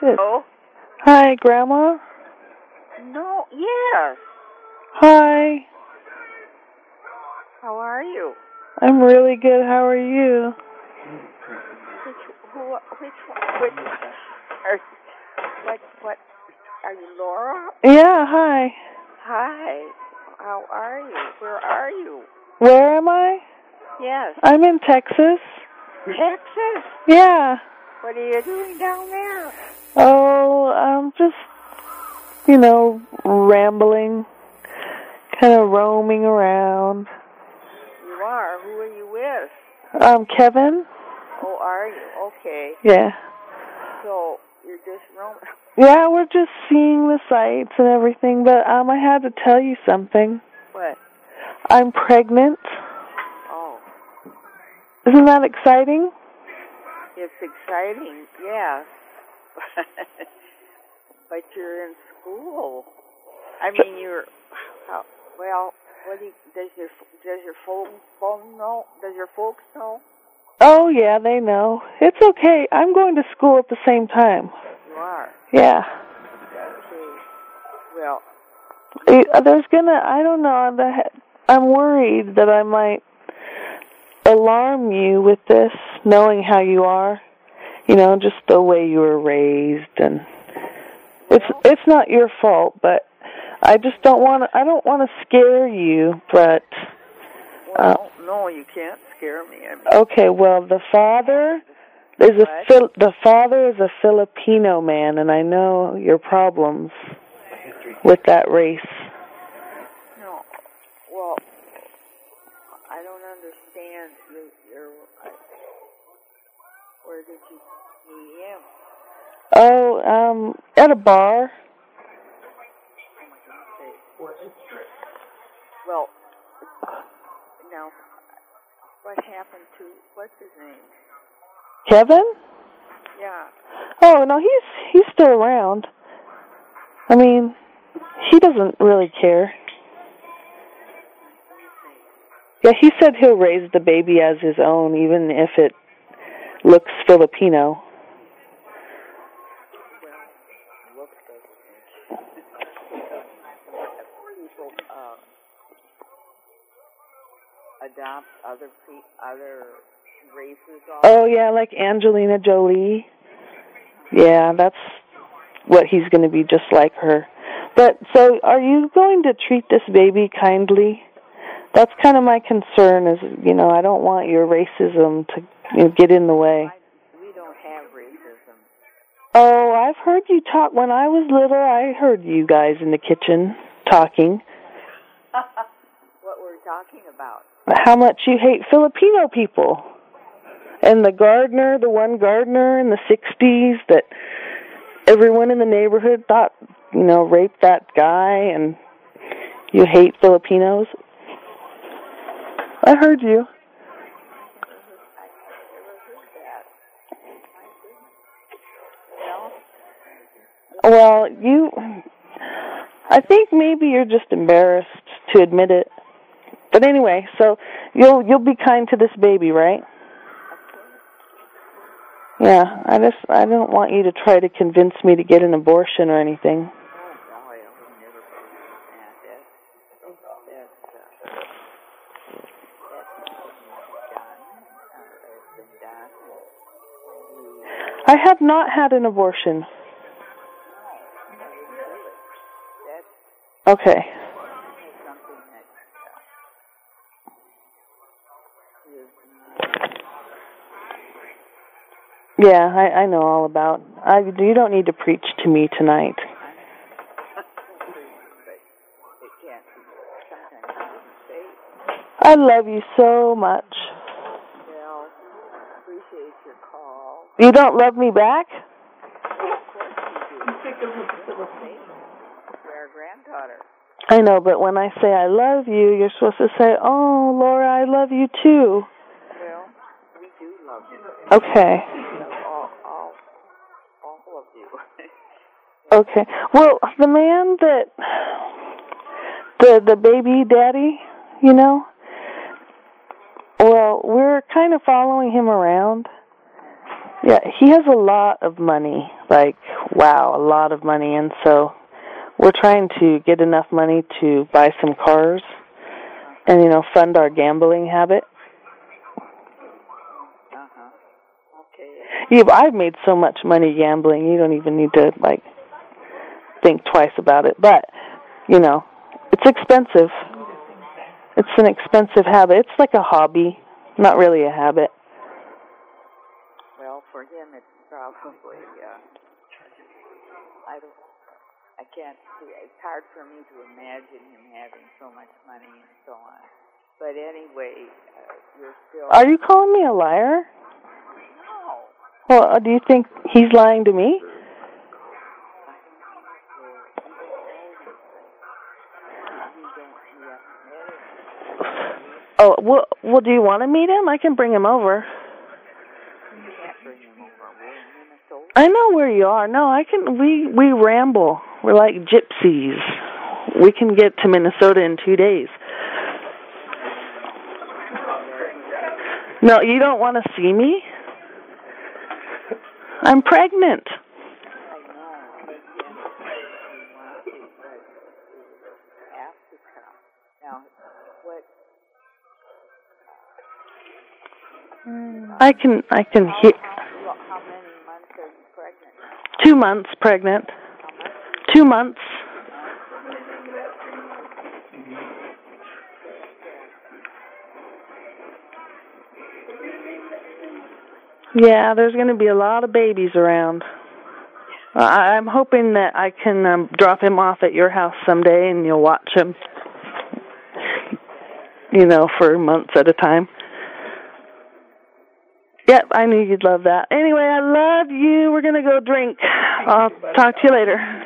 Did. Oh, Hi, Grandma. no, yes. Hi. How are you? I'm really good. How are you? Which, who, which, one- which, are, what, what, are you Laura? Yeah, hi. Hi. How are you? Where are you? Where am I? Yes. I'm in Texas. Texas. Yeah. What are you doing down there? Oh, I'm just, you know, rambling, kind of roaming around. You are. Who are you with? Um, Kevin? Oh, are you? Okay. Yeah. So you're just roaming. Yeah, we're just seeing the sights and everything, but um, I had to tell you something. What? I'm pregnant. Oh, Isn't that exciting? it's exciting. Yes. but you're in school. I mean, you're. How, well, what do you, does your does your folk phone know? Does your folks know? Oh, yeah, they know. It's okay. I'm going to school at the same time. You are. Yeah. Okay. Well, There's gonna, I don't know, the- I'm worried that I might alarm you with this, knowing how you are. You know, just the way you were raised and it's it's not your fault, but I just don't want to I don't want to scare you, but well, uh, no, you can't scare me. I mean, okay, well, the father is a? Fil- the father is a Filipino man and I know your problems with that race. Where did you meet him? Oh, um, at a bar. Well, now, what happened to what's his name? Kevin? Yeah. Oh no, he's he's still around. I mean, he doesn't really care. Yeah, he said he'll raise the baby as his own, even if it looks Filipino. Well, looks people uh, adopt other pe- other races. Oh yeah, like Angelina Jolie. Yeah, that's what he's going to be just like her. But so, are you going to treat this baby kindly? That's kind of my concern. Is you know, I don't want your racism to you know, get in the way. We don't have racism. Oh, I've heard you talk. When I was little, I heard you guys in the kitchen talking. what we're talking about. How much you hate Filipino people. And the gardener, the one gardener in the 60s that everyone in the neighborhood thought, you know, raped that guy and you hate Filipinos. I heard you. Well, you I think maybe you're just embarrassed to admit it. But anyway, so you'll you'll be kind to this baby, right? Yeah, I just I don't want you to try to convince me to get an abortion or anything. I have not had an abortion. Okay. Yeah, I I know all about. I you don't need to preach to me tonight. I love you so much. Well, appreciate your call. You don't love me back? Of course you do. You're our granddaughter. I know, but when I say I love you, you're supposed to say, "Oh, Laura, I love you too." Well, we do love you. Okay. All, all, all of you. Okay. Well, the man that the the baby daddy, you know. Well, we're kind of following him around, Yeah, he has a lot of money. Like, wow, a lot of money. And so we're trying to get enough money to buy some cars and, you know, fund our gambling habit. Uh-huh. Okay. Yeah, I've made so much money gambling, you don't even need to, like, think twice about it. But, you know, it's expensive. It's an expensive habit. It's like a hobby, not really a habit. Well, for him, it's probably. Uh, I don't. I can't see. It's hard for me to imagine him having so much money and so on. But anyway, uh, you're still. Are you calling me a liar? No. Well, uh, do you think he's lying to me? Oh, well, well, do you want to meet him? I can bring him over. I know where you are. No, I can. We we ramble. We're like gypsies. We can get to Minnesota in two days. No, you don't want to see me. I'm pregnant. I can I can hear. How many months are you pregnant? Two months pregnant. Two months. Yeah, there's going to be a lot of babies around. I'm hoping that I can um, drop him off at your house someday and you'll watch him. You know, for months at a time. Yep, I knew you'd love that. Anyway, I love you. We're going to go drink. I'll talk to you later.